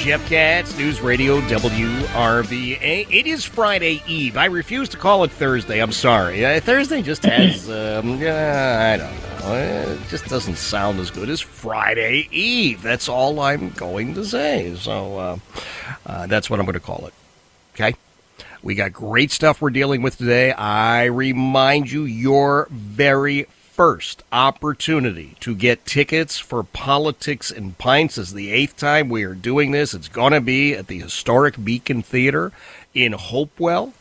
Jeff Katz, News Radio WRVA. It is Friday Eve. I refuse to call it Thursday. I'm sorry. Uh, Thursday just has, um, I don't know. It just doesn't sound as good as Friday Eve. That's all I'm going to say. So uh, uh, that's what I'm going to call it. Okay? We got great stuff we're dealing with today. I remind you, your very first opportunity to get tickets for Politics and Pints is the eighth time we are doing this. It's going to be at the historic Beacon Theater in Hopewell.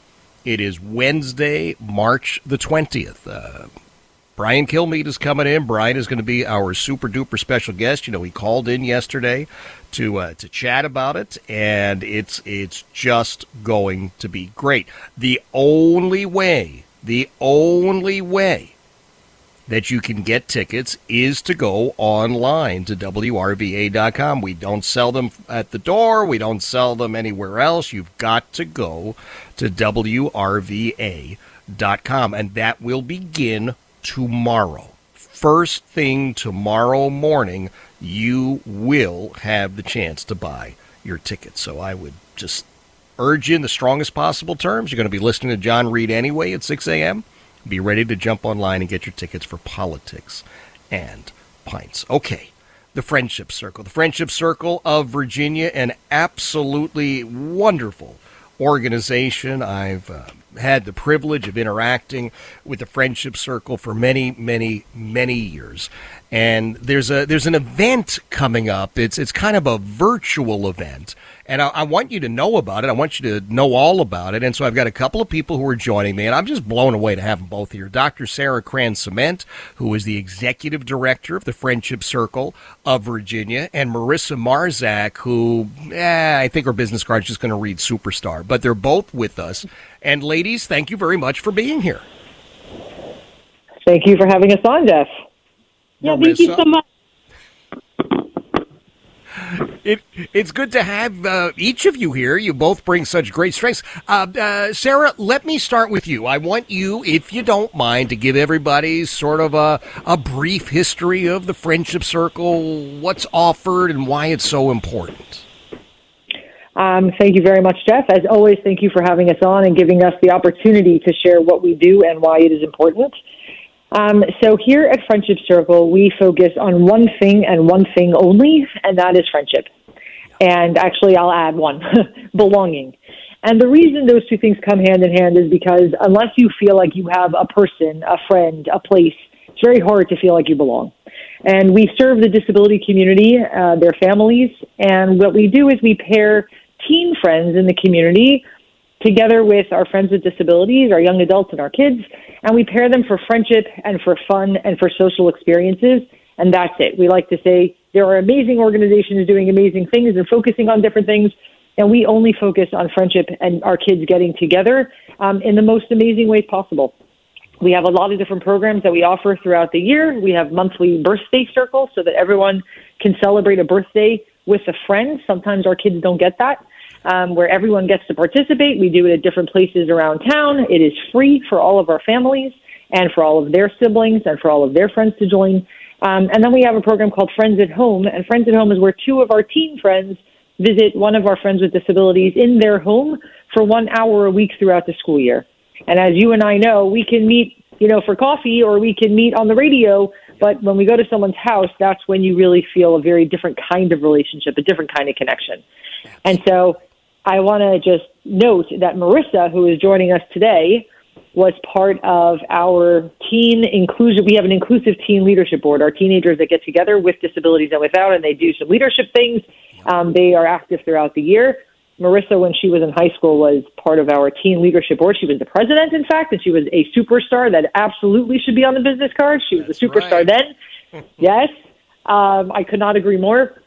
It is Wednesday, March the 20th. Uh, Brian Kilmeade is coming in. Brian is going to be our super duper special guest. You know, he called in yesterday to uh, to chat about it, and it's it's just going to be great. The only way, the only way that you can get tickets is to go online to WRVA.com. We don't sell them at the door, we don't sell them anywhere else. You've got to go to WRVA.com, and that will begin tomorrow. First thing tomorrow morning, you will have the chance to buy your tickets. So I would just urge you in the strongest possible terms. You're going to be listening to John Reid anyway at 6 a.m. Be ready to jump online and get your tickets for politics and pints. Okay, the Friendship Circle. The Friendship Circle of Virginia, an absolutely wonderful organization. I've uh, had the privilege of interacting with the Friendship Circle for many, many, many years. And there's a there's an event coming up. It's it's kind of a virtual event and I, I, want you to know about it. I want you to know all about it. And so I've got a couple of people who are joining me, and I'm just blown away to have them both here. Dr. Sarah Kranz Ciment, who is the executive director of the Friendship Circle of Virginia, and Marissa Marzak, who eh, I think her business card is just going to read superstar. But they're both with us. And ladies, thank you very much for being here. Thank you for having us on, Jeff. Yeah, thank you so much. it, it's good to have uh, each of you here. You both bring such great strengths. Uh, uh, Sarah, let me start with you. I want you, if you don't mind, to give everybody sort of a, a brief history of the Friendship Circle, what's offered, and why it's so important. Um, thank you very much, Jeff. As always, thank you for having us on and giving us the opportunity to share what we do and why it is important. Um, so here at Friendship Circle, we focus on one thing and one thing only, and that is friendship. And actually, I'll add one belonging. And the reason those two things come hand in hand is because unless you feel like you have a person, a friend, a place, it's very hard to feel like you belong. And we serve the disability community, uh, their families, and what we do is we pair teen friends in the community together with our friends with disabilities, our young adults, and our kids, and we pair them for friendship and for fun and for social experiences. And that's it. We like to say there are amazing organizations doing amazing things and focusing on different things, and we only focus on friendship and our kids getting together um, in the most amazing ways possible. We have a lot of different programs that we offer throughout the year. We have monthly birthday circles so that everyone can celebrate a birthday with a friend. Sometimes our kids don't get that um, where everyone gets to participate. We do it at different places around town. It is free for all of our families and for all of their siblings and for all of their friends to join. Um, and then we have a program called Friends at Home, and Friends at Home is where two of our teen friends visit one of our friends with disabilities in their home for one hour a week throughout the school year. And as you and I know, we can meet you know, for coffee or we can meet on the radio. But when we go to someone's house, that's when you really feel a very different kind of relationship, a different kind of connection. And so I want to just note that Marissa, who is joining us today, was part of our teen inclusion. We have an inclusive teen leadership board. Our teenagers that get together with disabilities and without, and they do some leadership things. Um, they are active throughout the year. Marissa, when she was in high school, was part of our teen leadership board. She was the president, in fact, and she was a superstar that absolutely should be on the business card. She was That's a superstar right. then. yes, um, I could not agree more.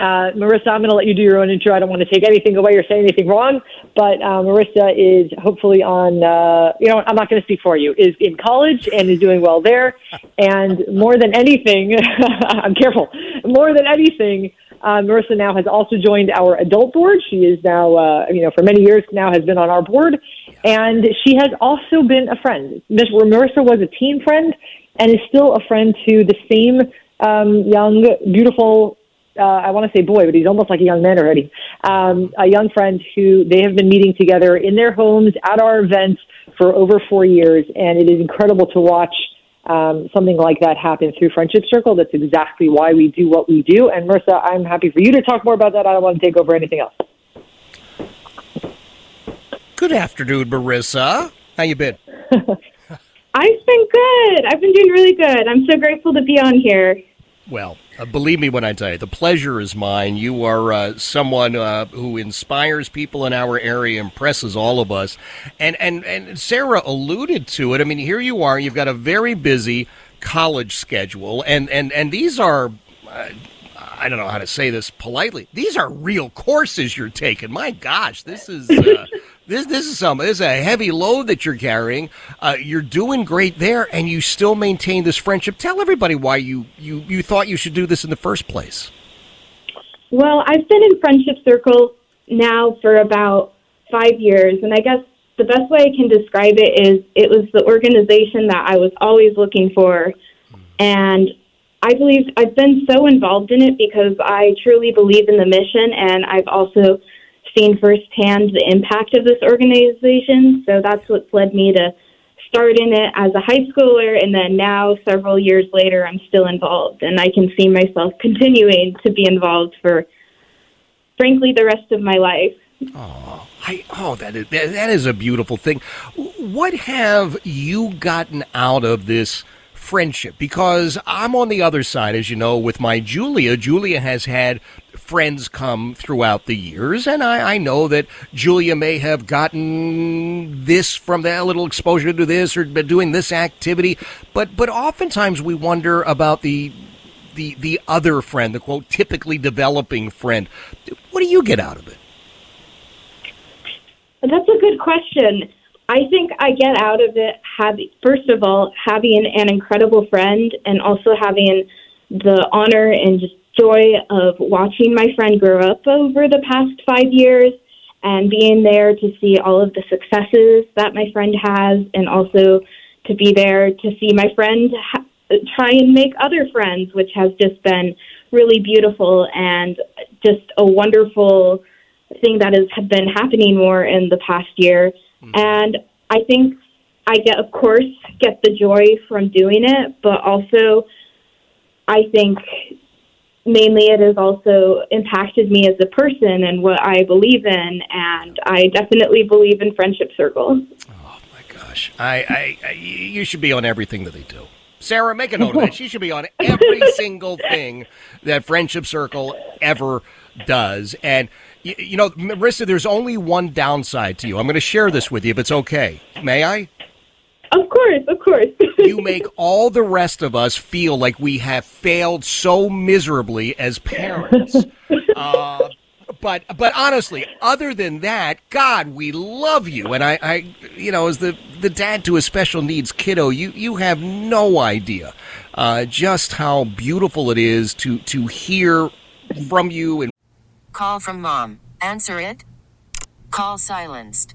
Uh, Marissa, I'm going to let you do your own intro. I don't want to take anything away or say anything wrong, but uh, Marissa is hopefully on, uh, you know, I'm not going to speak for you, is in college and is doing well there. And more than anything, I'm careful, more than anything, uh, Marissa now has also joined our adult board. She is now, uh, you know, for many years now has been on our board, and she has also been a friend. Marissa was a teen friend and is still a friend to the same um, young, beautiful uh, I want to say boy, but he's almost like a young man already. Um, a young friend who they have been meeting together in their homes at our events for over four years, and it is incredible to watch um, something like that happen through Friendship Circle. That's exactly why we do what we do. And Marissa, I'm happy for you to talk more about that. I don't want to take over anything else. Good afternoon, Marissa. How you been? I've been good. I've been doing really good. I'm so grateful to be on here. Well, uh, believe me when I tell you, the pleasure is mine. You are uh, someone uh, who inspires people in our area, impresses all of us. And, and, and Sarah alluded to it. I mean, here you are, you've got a very busy college schedule, and, and, and these are. Uh, I don't know how to say this politely. These are real courses you're taking. My gosh, this is uh, this this is some this is a heavy load that you're carrying. Uh, you're doing great there, and you still maintain this friendship. Tell everybody why you you you thought you should do this in the first place. Well, I've been in friendship circles now for about five years, and I guess the best way I can describe it is it was the organization that I was always looking for, and I believe I've been so involved in it because I truly believe in the mission, and I've also seen firsthand the impact of this organization. So that's what's led me to start in it as a high schooler, and then now, several years later, I'm still involved, and I can see myself continuing to be involved for, frankly, the rest of my life. Oh, I, oh, that is that is a beautiful thing. What have you gotten out of this? friendship because I'm on the other side, as you know, with my Julia. Julia has had friends come throughout the years, and I, I know that Julia may have gotten this from that little exposure to this or doing this activity, but but oftentimes we wonder about the the the other friend, the quote typically developing friend. What do you get out of it? That's a good question. I think I get out of it having, first of all, having an incredible friend and also having the honor and just joy of watching my friend grow up over the past five years and being there to see all of the successes that my friend has and also to be there to see my friend ha- try and make other friends, which has just been really beautiful and just a wonderful thing that has been happening more in the past year. Mm-hmm. And I think I get, of course, get the joy from doing it, but also I think mainly it has also impacted me as a person and what I believe in, and I definitely believe in Friendship circles. Oh my gosh, I, I, I you should be on everything that they do. Sarah, make a note of that. She should be on every single thing that Friendship Circle ever does. And you, you know, Marissa, there's only one downside to you. I'm going to share this with you if it's okay. May I? Of course, of course. you make all the rest of us feel like we have failed so miserably as parents. Uh, but but honestly, other than that, God, we love you. And I, I you know, as the the dad to a special needs kiddo, you you have no idea uh, just how beautiful it is to to hear from you and Call from mom. Answer it. Call silenced.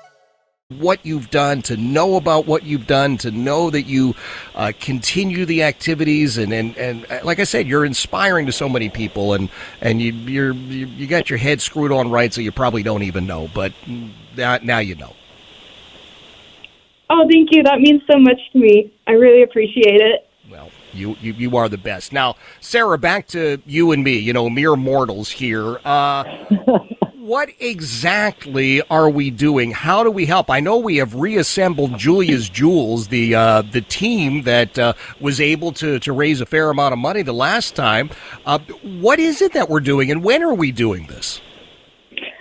what you've done, to know about what you've done, to know that you uh, continue the activities, and, and, and uh, like I said, you're inspiring to so many people, and and you you're you, you got your head screwed on right, so you probably don't even know, but now, now you know. Oh, thank you. That means so much to me. I really appreciate it. Well, you, you, you are the best. Now, Sarah, back to you and me, you know, mere mortals here. Uh, what exactly are we doing? How do we help? I know we have reassembled Julia's Jewels, the uh, the team that uh, was able to, to raise a fair amount of money the last time. Uh, what is it that we're doing, and when are we doing this?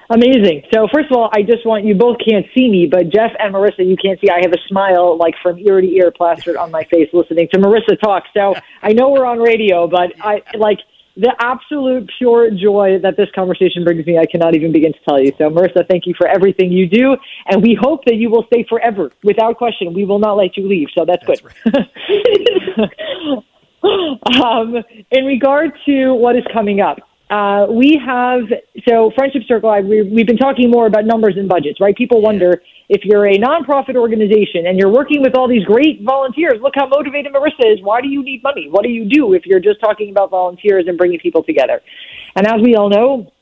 Amazing. So first of all, I just want you both can't see me, but Jeff and Marissa, you can't see. I have a smile like from ear to ear plastered on my face listening to Marissa talk. So I know we're on radio, but I like the absolute pure joy that this conversation brings me, I cannot even begin to tell you. So, Marissa, thank you for everything you do, and we hope that you will stay forever, without question. We will not let you leave, so that's, that's good. Right. um, in regard to what is coming up, uh, we have so Friendship Circle. I, we, we've been talking more about numbers and budgets, right? People wonder if you're a nonprofit organization and you're working with all these great volunteers, look how motivated Marissa is. Why do you need money? What do you do if you're just talking about volunteers and bringing people together? And as we all know,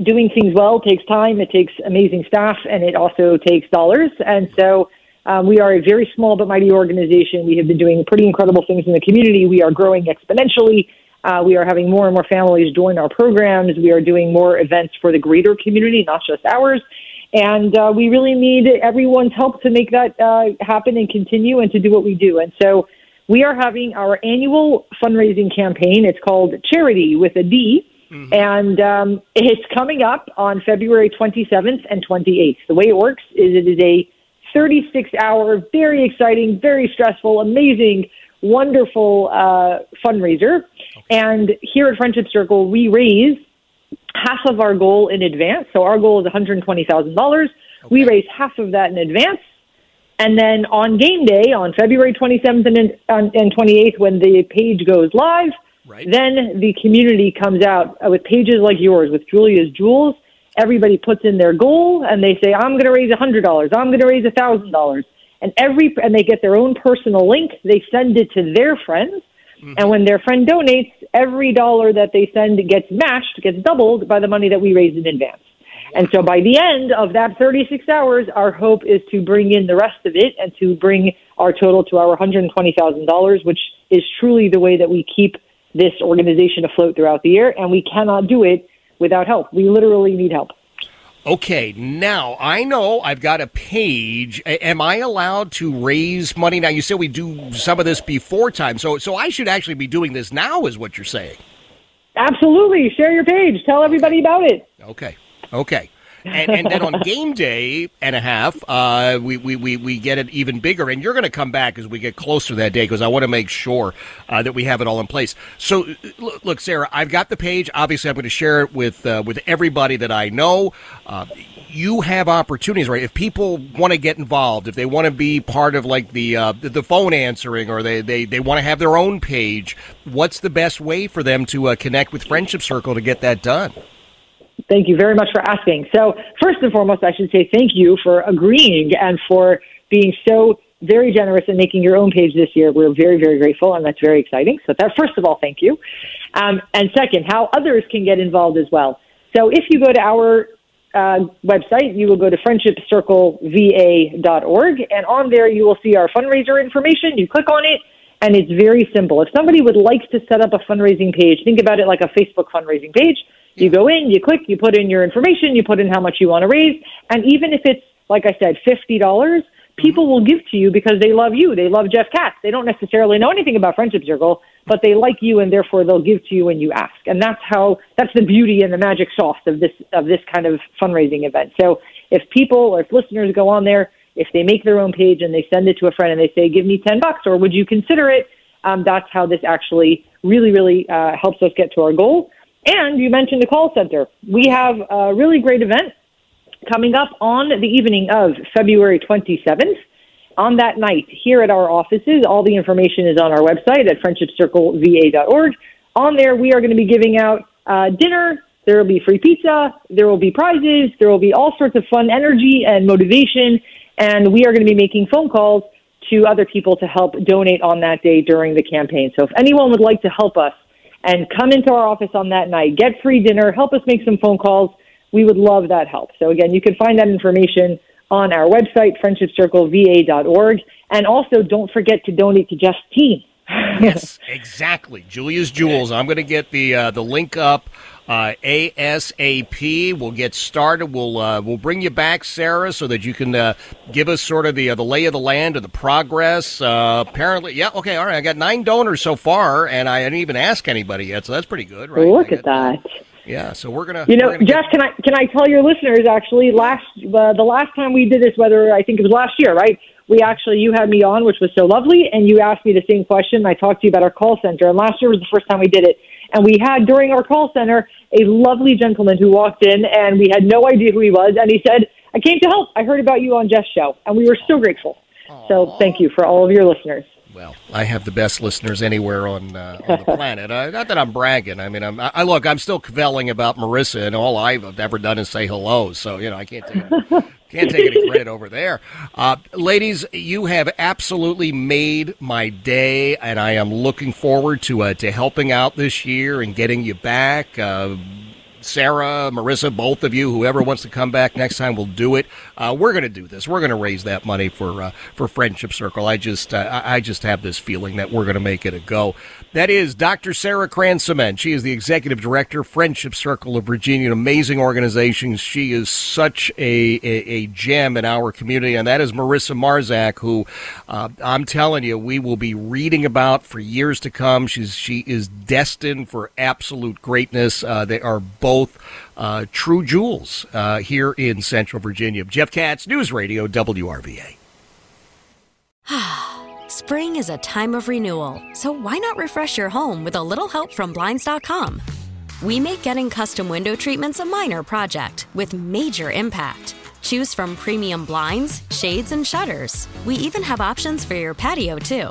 doing things well takes time, it takes amazing staff, and it also takes dollars. And so um, we are a very small but mighty organization. We have been doing pretty incredible things in the community. We are growing exponentially. Uh, we are having more and more families join our programs. We are doing more events for the greater community, not just ours. And uh, we really need everyone's help to make that uh, happen and continue and to do what we do. And so we are having our annual fundraising campaign. It's called Charity with a D. Mm-hmm. And um, it's coming up on February 27th and 28th. The way it works is it is a 36 hour, very exciting, very stressful, amazing, wonderful uh, fundraiser. Okay. And here at Friendship Circle, we raise half of our goal in advance. So our goal is $120,000. Okay. We raise half of that in advance. And then on game day, on February 27th and, and 28th, when the page goes live, right. then the community comes out with pages like yours, with Julia's Jewels. Everybody puts in their goal and they say, I'm going to raise $100. I'm going to raise $1,000. And every, and they get their own personal link. They send it to their friends Mm-hmm. And when their friend donates, every dollar that they send gets matched, gets doubled by the money that we raised in advance. And so by the end of that 36 hours, our hope is to bring in the rest of it and to bring our total to our $120,000, which is truly the way that we keep this organization afloat throughout the year. And we cannot do it without help. We literally need help. Okay, now I know I've got a page. Am I allowed to raise money now? You said we do some of this before time, so so I should actually be doing this now, is what you're saying? Absolutely. Share your page. Tell everybody about it. Okay. Okay. And, and then on game day and a half, uh, we, we, we, we get it even bigger. And you're going to come back as we get closer that day because I want to make sure uh, that we have it all in place. So, look, Sarah, I've got the page. Obviously, I'm going to share it with uh, with everybody that I know. Uh, you have opportunities, right? If people want to get involved, if they want to be part of like the uh, the phone answering, or they, they, they want to have their own page, what's the best way for them to uh, connect with Friendship Circle to get that done? Thank you very much for asking. So, first and foremost, I should say thank you for agreeing and for being so very generous in making your own page this year. We're very, very grateful, and that's very exciting. So, that first of all, thank you. Um, and second, how others can get involved as well. So, if you go to our uh, website, you will go to friendshipcircleva.org, and on there you will see our fundraiser information. You click on it, and it's very simple. If somebody would like to set up a fundraising page, think about it like a Facebook fundraising page. You go in, you click, you put in your information, you put in how much you want to raise, and even if it's, like I said, $50, people will give to you because they love you. They love Jeff Katz. They don't necessarily know anything about Friendship Circle, but they like you and therefore they'll give to you when you ask. And that's how that's the beauty and the magic sauce of this of this kind of fundraising event. So if people or if listeners go on there, if they make their own page and they send it to a friend and they say, "Give me ten bucks," or "Would you consider it?" Um, that's how this actually really, really uh, helps us get to our goal. And you mentioned the call center. We have a really great event coming up on the evening of February 27th. On that night, here at our offices, all the information is on our website at friendshipcircleva.org. On there, we are going to be giving out uh, dinner. There will be free pizza. There will be prizes. There will be all sorts of fun energy and motivation. And we are going to be making phone calls to other people to help donate on that day during the campaign. So if anyone would like to help us and come into our office on that night, get free dinner, help us make some phone calls, we would love that help. So again, you can find that information on our website, friendshipcircleva.org. And also don't forget to donate to Jeff's team. yes, exactly. Julia's Jewels. I'm going to get the uh, the link up uh, ASAP. We'll get started. We'll uh, we'll bring you back, Sarah, so that you can uh, give us sort of the uh, the lay of the land of the progress. Uh, apparently, yeah, okay, all right. I got nine donors so far, and I didn't even ask anybody yet, so that's pretty good, right? Look at that. Yeah, so we're gonna. You know, gonna Jeff, get, can I can I tell your listeners actually last uh, the last time we did this, whether I think it was last year, right? We actually you had me on, which was so lovely, and you asked me the same question. I talked to you about our call center, and last year was the first time we did it. And we had during our call center a lovely gentleman who walked in, and we had no idea who he was, and he said, "I came to help. I heard about you on Jeff's show," and we were so grateful. So thank you for all of your listeners. Well, I have the best listeners anywhere on uh, on the planet. Uh, not that I'm bragging. I mean, I'm, I look. I'm still kvelling about Marissa, and all I've ever done is say hello. So you know, I can't take can't take any credit over there. Uh, ladies, you have absolutely made my day, and I am looking forward to uh, to helping out this year and getting you back. Uh, Sarah, Marissa, both of you, whoever wants to come back next time, we'll do it. Uh, we're going to do this. We're going to raise that money for uh, for Friendship Circle. I just uh, I just have this feeling that we're going to make it a go. That is Dr. Sarah Kranz Ciment. She is the executive director, Friendship Circle of Virginia, an amazing organization. She is such a, a, a gem in our community, and that is Marissa Marzak, who uh, I'm telling you, we will be reading about for years to come. She's she is destined for absolute greatness. Uh, they are both uh, true jewels uh, here in Central Virginia. Jeff Katz, News Radio, WRVA. Spring is a time of renewal, so why not refresh your home with a little help from Blinds.com? We make getting custom window treatments a minor project with major impact. Choose from premium blinds, shades, and shutters. We even have options for your patio, too.